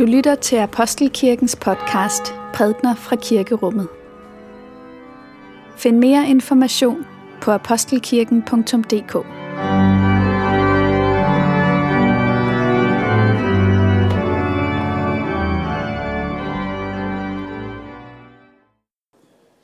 Du lytter til Apostelkirkens podcast Prædner fra Kirkerummet. Find mere information på apostelkirken.dk.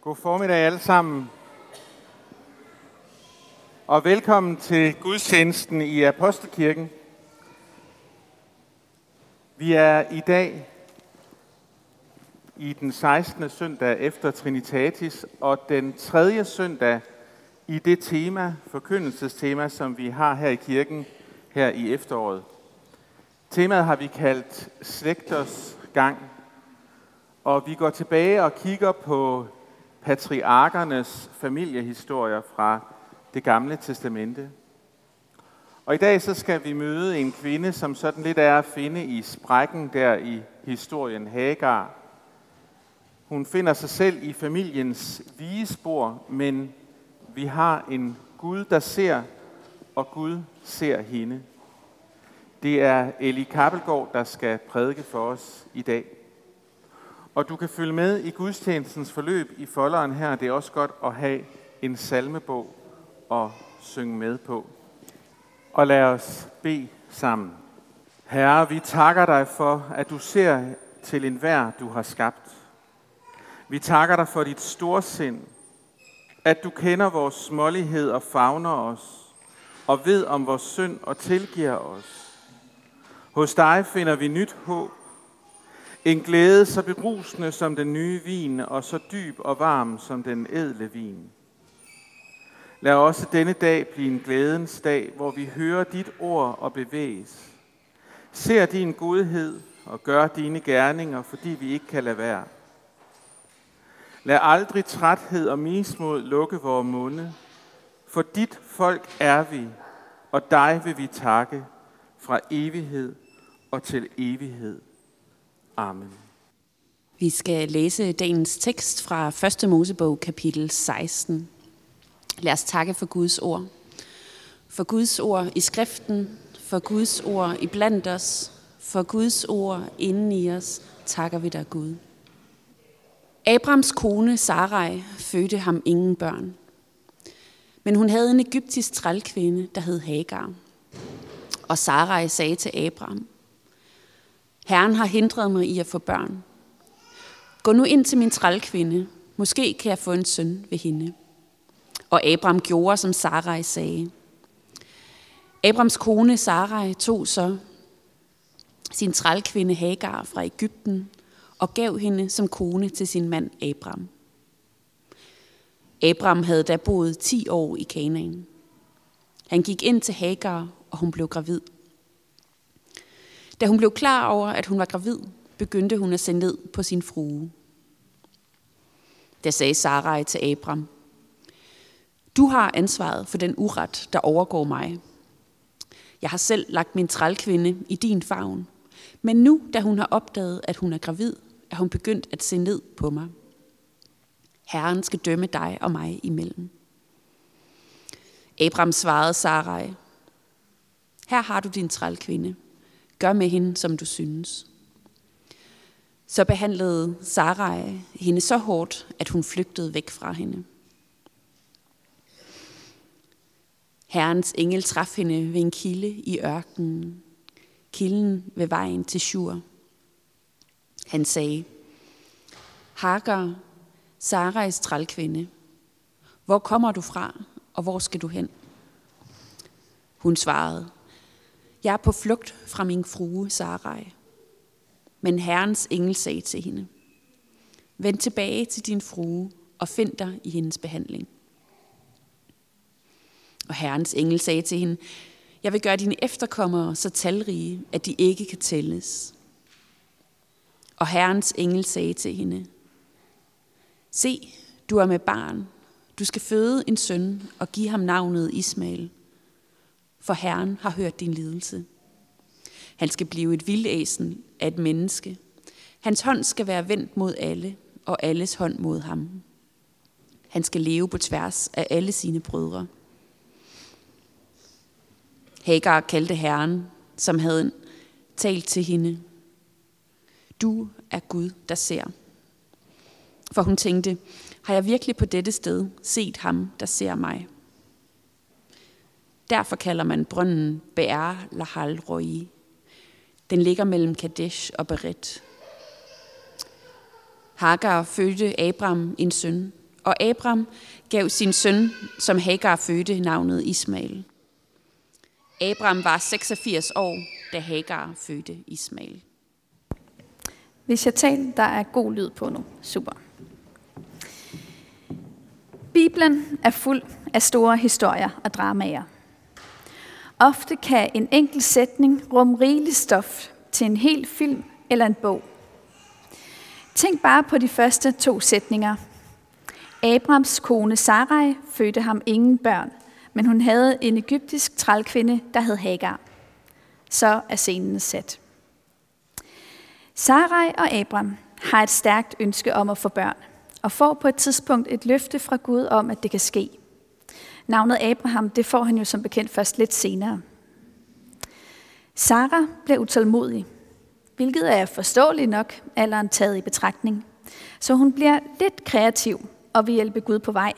God formiddag alle sammen. Og velkommen til gudstjenesten i Apostelkirken. Vi er i dag i den 16. søndag efter Trinitatis, og den tredje søndag i det tema, forkyndelsestema, som vi har her i kirken her i efteråret. Temaet har vi kaldt Slægters gang, og vi går tilbage og kigger på patriarkernes familiehistorier fra det gamle testamente. Og i dag så skal vi møde en kvinde, som sådan lidt er at finde i sprækken der i historien Hagar. Hun finder sig selv i familiens vigespor, men vi har en Gud, der ser, og Gud ser hende. Det er Eli Kappelgaard, der skal prædike for os i dag. Og du kan følge med i gudstjenestens forløb i folderen her. Det er også godt at have en salmebog at synge med på. Og lad os bede sammen. Herre, vi takker dig for, at du ser til enhver, du har skabt. Vi takker dig for dit storsind, at du kender vores smålighed og favner os, og ved om vores synd og tilgiver os. Hos dig finder vi nyt håb, en glæde så berusende som den nye vin, og så dyb og varm som den ædle vin. Lad også denne dag blive en glædens dag, hvor vi hører dit ord og bevæges. Ser din godhed og gør dine gerninger, fordi vi ikke kan lade være. Lad aldrig træthed og mismod lukke vores munde, for dit folk er vi, og dig vil vi takke fra evighed og til evighed. Amen. Vi skal læse dagens tekst fra 1. Mosebog kapitel 16. Lad os takke for Guds ord. For Guds ord i skriften, for Guds ord i blandt os, for Guds ord inden i os, takker vi dig Gud. Abrams kone Sarai fødte ham ingen børn. Men hun havde en egyptisk trælkvinde, der hed Hagar. Og Sarai sagde til Abram, Herren har hindret mig i at få børn. Gå nu ind til min trælkvinde, måske kan jeg få en søn ved hende. Og Abram gjorde, som Sarai sagde. Abrams kone Sarai tog så sin trælkvinde Hagar fra Ægypten og gav hende som kone til sin mand Abram. Abram havde da boet 10 år i Kanaan. Han gik ind til Hagar, og hun blev gravid. Da hun blev klar over, at hun var gravid, begyndte hun at se ned på sin frue. Da sagde Sarai til Abram, du har ansvaret for den uret, der overgår mig. Jeg har selv lagt min trælkvinde i din favn, men nu, da hun har opdaget, at hun er gravid, er hun begyndt at se ned på mig. Herren skal dømme dig og mig imellem. Abraham svarede Sarai, her har du din trælkvinde. Gør med hende, som du synes. Så behandlede Sarai hende så hårdt, at hun flygtede væk fra hende. Herrens engel traf hende ved en kilde i ørkenen, kilden ved vejen til Shur. Han sagde, Hagar, Sarais trælkvinde, hvor kommer du fra, og hvor skal du hen? Hun svarede, jeg er på flugt fra min frue Sarai. Men Herrens engel sagde til hende, Vend tilbage til din frue og find dig i hendes behandling. Og Herrens engel sagde til hende, Jeg vil gøre dine efterkommere så talrige, at de ikke kan tælles. Og Herrens engel sagde til hende, Se, du er med barn. Du skal føde en søn og give ham navnet Ismail. For Herren har hørt din lidelse. Han skal blive et vildæsen af et menneske. Hans hånd skal være vendt mod alle, og alles hånd mod ham. Han skal leve på tværs af alle sine brødre. Hagar kaldte Herren, som havde talt til hende. Du er Gud, der ser. For hun tænkte, har jeg virkelig på dette sted set ham, der ser mig? Derfor kalder man brønden Be'er Lahal Roi. Den ligger mellem Kadesh og Beret. Hagar fødte Abram en søn, og Abram gav sin søn, som Hagar fødte, navnet Ismael. Abraham var 86 år, da Hagar fødte Ismail. Hvis jeg taler, der er god lyd på nu. Super. Bibelen er fuld af store historier og dramaer. Ofte kan en enkelt sætning rumme rigeligt stof til en hel film eller en bog. Tænk bare på de første to sætninger. Abrams kone Sarai fødte ham ingen børn, men hun havde en egyptisk trælkvinde, der hed Hagar. Så er scenen sat. Sarai og Abram har et stærkt ønske om at få børn, og får på et tidspunkt et løfte fra Gud om, at det kan ske. Navnet Abraham, det får han jo som bekendt først lidt senere. Sara bliver utålmodig, hvilket er forståeligt nok, alderen taget i betragtning. Så hun bliver lidt kreativ og vil hjælpe Gud på vej.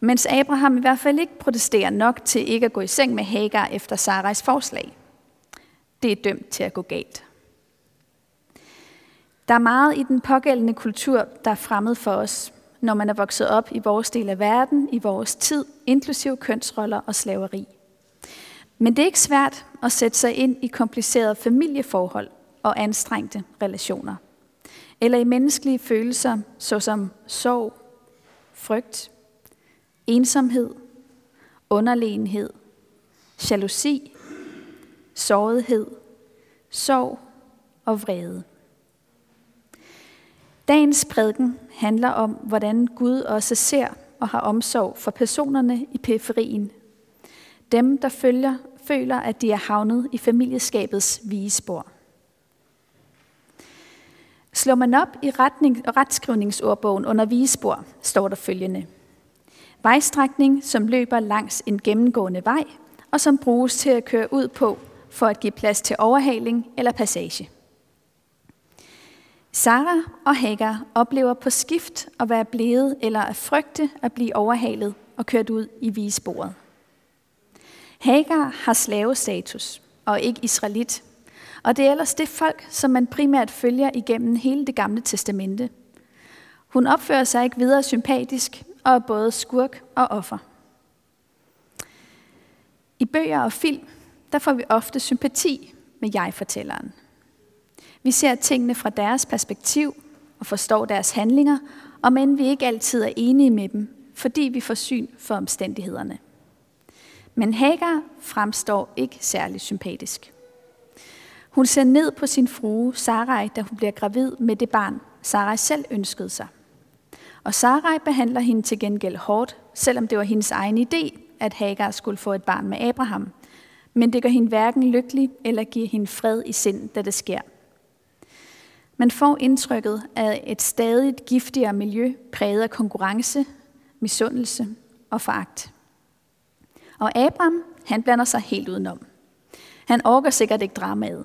Mens Abraham i hvert fald ikke protesterer nok til ikke at gå i seng med Hagar efter Sarais forslag. Det er dømt til at gå galt. Der er meget i den pågældende kultur, der er fremmed for os, når man er vokset op i vores del af verden, i vores tid, inklusiv kønsroller og slaveri. Men det er ikke svært at sætte sig ind i komplicerede familieforhold og anstrengte relationer. Eller i menneskelige følelser, såsom sorg, frygt, ensomhed, underlegenhed, jalousi, sårethed, sorg og vrede. Dagens prædiken handler om, hvordan Gud også ser og har omsorg for personerne i periferien. Dem, der følger, føler, at de er havnet i familieskabets vigespor. Slår man op i retning, retskrivningsordbogen under vigespor, står der følgende. Vejstrækning, som løber langs en gennemgående vej, og som bruges til at køre ud på for at give plads til overhaling eller passage. Sara og Hagar oplever på skift at være blevet eller at frygte at blive overhalet og kørt ud i vigesporet. Hagar har slavestatus og ikke israelit, og det er ellers det folk, som man primært følger igennem hele det gamle testamente. Hun opfører sig ikke videre sympatisk og er både skurk og offer. I bøger og film, der får vi ofte sympati med jeg-fortælleren. Vi ser tingene fra deres perspektiv og forstår deres handlinger, og men vi ikke altid er enige med dem, fordi vi får syn for omstændighederne. Men Hagar fremstår ikke særlig sympatisk. Hun ser ned på sin frue Sarai, da hun bliver gravid med det barn, Sarai selv ønskede sig. Og Sarai behandler hende til gengæld hårdt, selvom det var hendes egen idé, at Hagar skulle få et barn med Abraham. Men det gør hende hverken lykkelig eller giver hende fred i sind, da det sker. Man får indtrykket af et stadigt giftigere miljø præget af konkurrence, misundelse og foragt. Og Abraham, han blander sig helt udenom. Han orker sikkert ikke dramaet,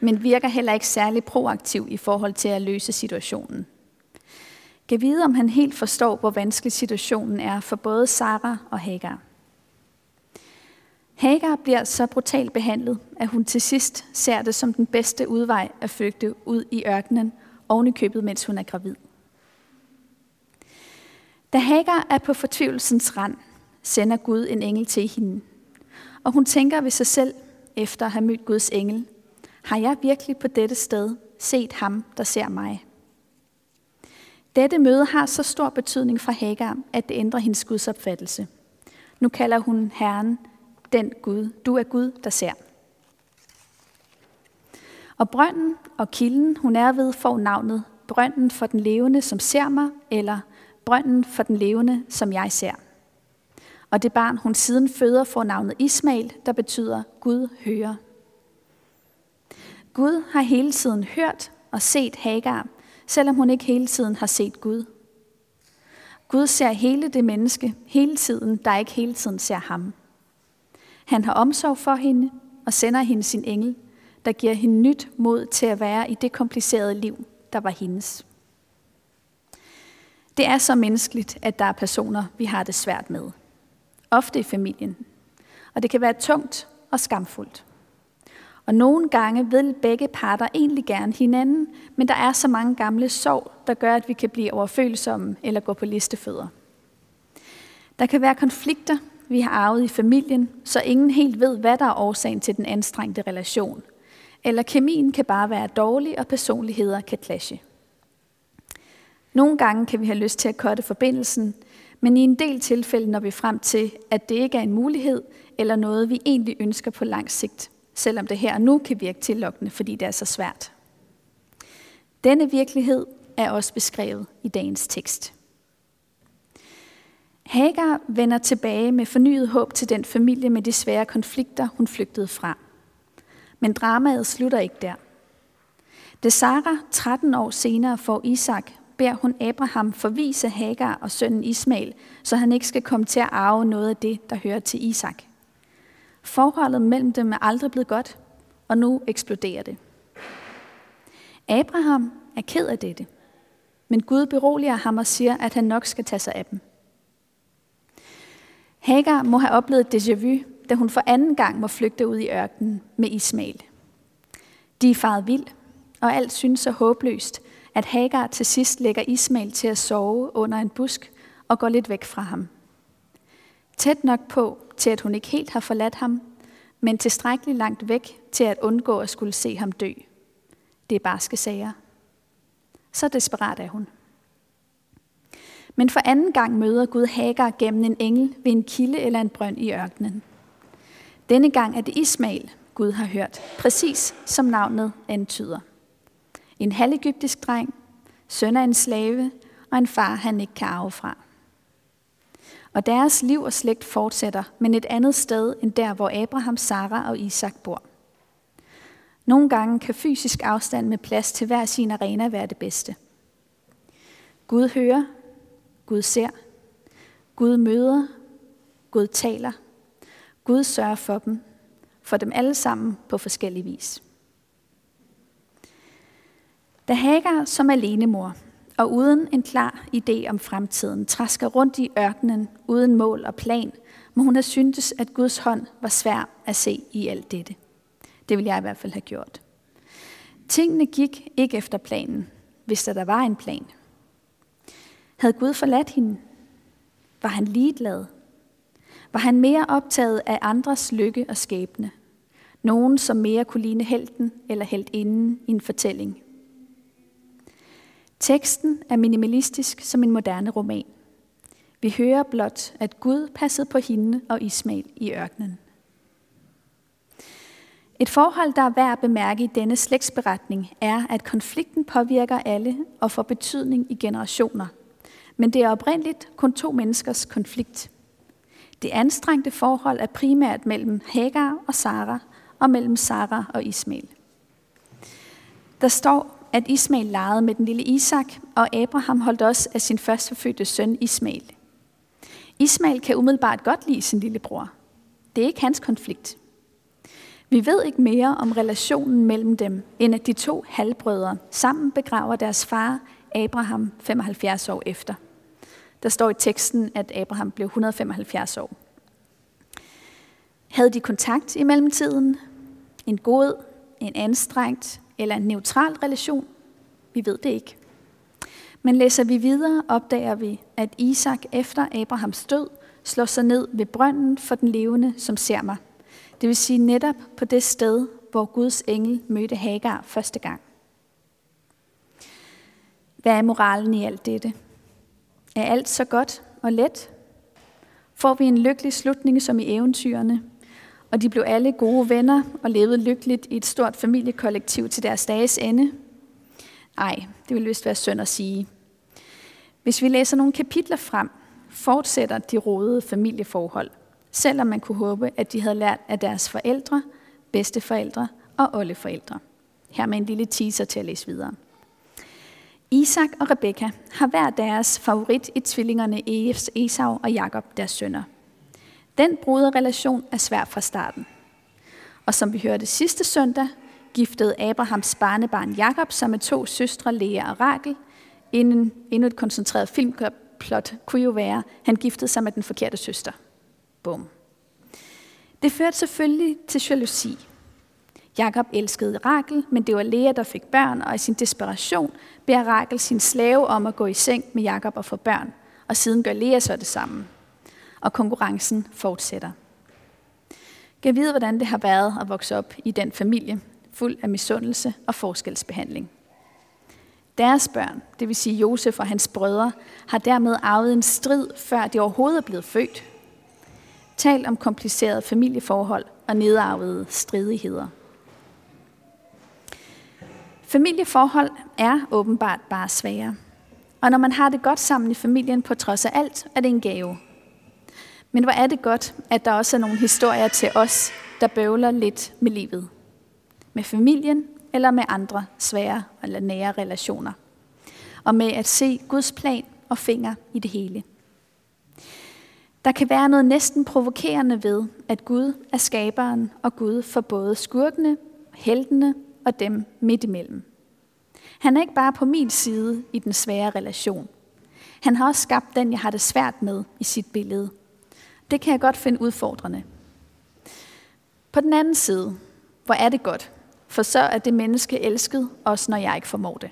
men virker heller ikke særlig proaktiv i forhold til at løse situationen. Kan vide, om han helt forstår, hvor vanskelig situationen er for både Sara og Hagar. Hagar bliver så brutalt behandlet, at hun til sidst ser det som den bedste udvej at flygte ud i ørkenen, oven i købet, mens hun er gravid. Da Hagar er på fortvivlelsens rand, sender Gud en engel til hende. Og hun tænker ved sig selv, efter at have mødt Guds engel, har jeg virkelig på dette sted set ham, der ser mig? Dette møde har så stor betydning for Hagar, at det ændrer hendes Guds opfattelse. Nu kalder hun Herren den Gud. Du er Gud, der ser. Og brønden og kilden, hun er ved, får navnet brønden for den levende, som ser mig, eller brønden for den levende, som jeg ser. Og det barn, hun siden føder, får navnet Ismail, der betyder Gud hører. Gud har hele tiden hørt og set Hagar, selvom hun ikke hele tiden har set Gud. Gud ser hele det menneske hele tiden, der ikke hele tiden ser ham. Han har omsorg for hende og sender hende sin engel, der giver hende nyt mod til at være i det komplicerede liv, der var hendes. Det er så menneskeligt, at der er personer, vi har det svært med. Ofte i familien. Og det kan være tungt og skamfuldt. Og nogle gange vil begge parter egentlig gerne hinanden, men der er så mange gamle sorg, der gør, at vi kan blive overfølsomme eller gå på listefødder. Der kan være konflikter, vi har arvet i familien, så ingen helt ved, hvad der er årsagen til den anstrengte relation. Eller kemien kan bare være dårlig, og personligheder kan clashe. Nogle gange kan vi have lyst til at korte forbindelsen, men i en del tilfælde når vi frem til, at det ikke er en mulighed eller noget, vi egentlig ønsker på lang sigt, selvom det her og nu kan virke tillokkende, fordi det er så svært. Denne virkelighed er også beskrevet i dagens tekst. Hagar vender tilbage med fornyet håb til den familie med de svære konflikter, hun flygtede fra. Men dramaet slutter ikke der. Da Sara 13 år senere får Isak, beder hun Abraham forvise Hagar og sønnen Ismail, så han ikke skal komme til at arve noget af det, der hører til Isak. Forholdet mellem dem er aldrig blevet godt, og nu eksploderer det. Abraham er ked af dette, men Gud beroliger ham og siger, at han nok skal tage sig af dem. Hagar må have oplevet déjà vu, da hun for anden gang må flygte ud i ørkenen med Ismail. De er faret vild, og alt synes så håbløst, at Hagar til sidst lægger Ismail til at sove under en busk og går lidt væk fra ham. Tæt nok på, til at hun ikke helt har forladt ham, men tilstrækkeligt langt væk til at undgå at skulle se ham dø. Det er barske sager. Så desperat er hun. Men for anden gang møder Gud Hagar gennem en engel ved en kilde eller en brønd i ørkenen. Denne gang er det Ismail, Gud har hørt, præcis som navnet antyder. En halvegyptisk dreng, søn af en slave og en far, han ikke kan arve fra. Og deres liv og slægt fortsætter, men et andet sted end der, hvor Abraham, Sara og Isak bor. Nogle gange kan fysisk afstand med plads til hver sin arena være det bedste. Gud hører, Gud ser, Gud møder, Gud taler, Gud sørger for dem, for dem alle sammen på forskellige vis. Da Hagar som alenemor og uden en klar idé om fremtiden træsker rundt i ørkenen uden mål og plan, må hun have syntes, at Guds hånd var svær at se i alt dette. Det vil jeg i hvert fald have gjort. Tingene gik ikke efter planen, hvis der, der var en plan. Havde Gud forladt hende? Var han ligeglad? Var han mere optaget af andres lykke og skæbne? Nogen, som mere kunne ligne helten eller heltinden i en fortælling. Teksten er minimalistisk som en moderne roman. Vi hører blot, at Gud passede på hende og Ismail i ørkenen. Et forhold, der er værd at bemærke i denne slægtsberetning, er, at konflikten påvirker alle og får betydning i generationer. Men det er oprindeligt kun to menneskers konflikt. Det anstrengte forhold er primært mellem Hagar og Sara, og mellem Sara og Ismail. Der står, at Ismail legede med den lille Isak, og Abraham holdt også af sin førstefødte søn Ismail. Ismail kan umiddelbart godt lide sin lillebror. Det er ikke hans konflikt. Vi ved ikke mere om relationen mellem dem, end at de to halvbrødre sammen begraver deres far Abraham 75 år efter. Der står i teksten, at Abraham blev 175 år. Havde de kontakt i mellemtiden? En god, en anstrengt eller en neutral relation? Vi ved det ikke. Men læser vi videre, opdager vi, at Isak efter Abrahams død slår sig ned ved brønden for den levende, som ser mig. Det vil sige netop på det sted, hvor Guds engel mødte Hagar første gang. Hvad er moralen i alt dette? Er alt så godt og let? Får vi en lykkelig slutning som i eventyrene? Og de blev alle gode venner og levede lykkeligt i et stort familiekollektiv til deres dages ende? Nej, det vil vist være synd at sige. Hvis vi læser nogle kapitler frem, fortsætter de rodede familieforhold, selvom man kunne håbe, at de havde lært af deres forældre, bedsteforældre og oldeforældre. Her med en lille teaser til at læse videre. Isak og Rebekka har hver deres favorit i tvillingerne Esau og Jakob, deres sønner. Den bruderrelation er svær fra starten. Og som vi hørte sidste søndag, giftede Abrahams barnebarn Jakob sig med to søstre, Lea og Rakel. Inden, endnu et koncentreret filmplot kunne jo være, han giftede sig med den forkerte søster. Bum. Det førte selvfølgelig til jalousi. Jakob elskede Rakel, men det var Lea, der fik børn, og i sin desperation beder Rakel sin slave om at gå i seng med Jakob og få børn, og siden gør Lea så det samme. Og konkurrencen fortsætter. Jeg vide, hvordan det har været at vokse op i den familie, fuld af misundelse og forskelsbehandling. Deres børn, det vil sige Josef og hans brødre, har dermed arvet en strid, før de overhovedet er blevet født. Tal om komplicerede familieforhold og nedarvede stridigheder. Familieforhold er åbenbart bare svære. Og når man har det godt sammen i familien på trods af alt, er det en gave. Men hvor er det godt, at der også er nogle historier til os, der bøvler lidt med livet. Med familien eller med andre svære eller nære relationer. Og med at se Guds plan og finger i det hele. Der kan være noget næsten provokerende ved, at Gud er skaberen og Gud for både skurkene, heltene og dem midt imellem. Han er ikke bare på min side i den svære relation. Han har også skabt den, jeg har det svært med i sit billede. Det kan jeg godt finde udfordrende. På den anden side, hvor er det godt, for så er det menneske elsket, også når jeg ikke formår det.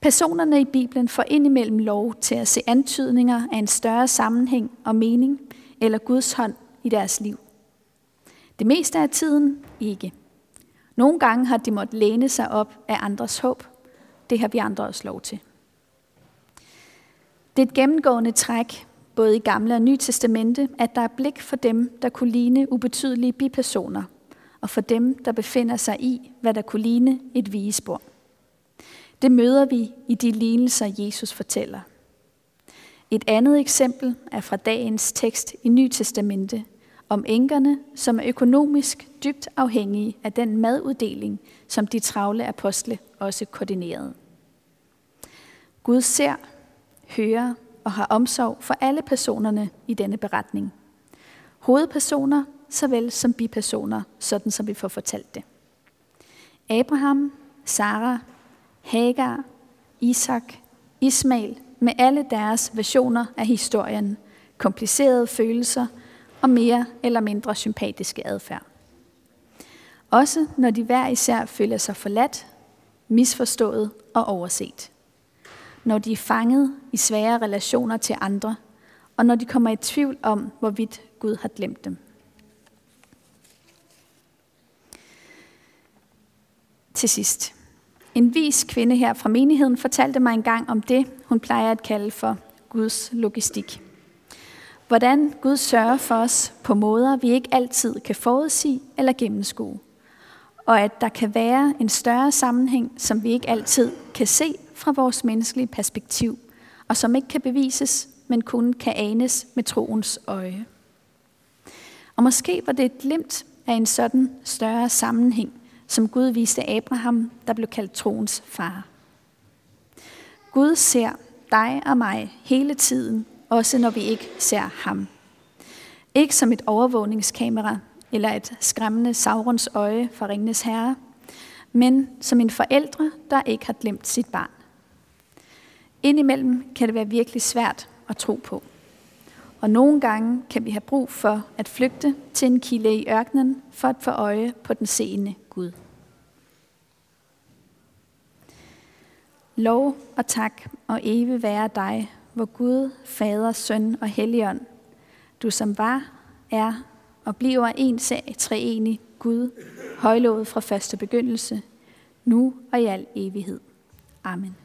Personerne i Bibelen får indimellem lov til at se antydninger af en større sammenhæng og mening eller Guds hånd i deres liv. Det meste af tiden ikke. Nogle gange har de måttet læne sig op af andres håb. Det har vi andre også lov til. Det er et gennemgående træk, både i Gamle og Nye Testamente, at der er blik for dem, der kunne ligne ubetydelige bipersoner, og for dem, der befinder sig i, hvad der kunne ligne et vigespor. Det møder vi i de lignelser, Jesus fortæller. Et andet eksempel er fra dagens tekst i Nye Testamente, om enkerne, som er økonomisk dybt afhængige af den maduddeling, som de travle apostle også koordinerede. Gud ser, hører og har omsorg for alle personerne i denne beretning. Hovedpersoner såvel som bipersoner, sådan som vi får fortalt det. Abraham, Sara, Hagar, Isak, Ismail med alle deres versioner af historien, komplicerede følelser og mere eller mindre sympatiske adfærd. Også når de hver især føler sig forladt, misforstået og overset. Når de er fanget i svære relationer til andre, og når de kommer i tvivl om, hvorvidt Gud har glemt dem. Til sidst. En vis kvinde her fra menigheden fortalte mig engang om det, hun plejer at kalde for Guds logistik. Hvordan Gud sørger for os på måder, vi ikke altid kan forudsige eller gennemskue. Og at der kan være en større sammenhæng, som vi ikke altid kan se fra vores menneskelige perspektiv, og som ikke kan bevises, men kun kan anes med troens øje. Og måske var det et glimt af en sådan større sammenhæng, som Gud viste Abraham, der blev kaldt troens far. Gud ser dig og mig hele tiden, også når vi ikke ser ham. Ikke som et overvågningskamera eller et skræmmende Saurons øje for Ringenes Herre, men som en forældre, der ikke har glemt sit barn. Indimellem kan det være virkelig svært at tro på. Og nogle gange kan vi have brug for at flygte til en kilde i ørkenen for at få øje på den seende Gud. Lov og tak og evig være dig, hvor Gud, Fader, Søn og Helligånd, du som var, er og bliver en sag treenig Gud, højlovet fra første begyndelse, nu og i al evighed. Amen.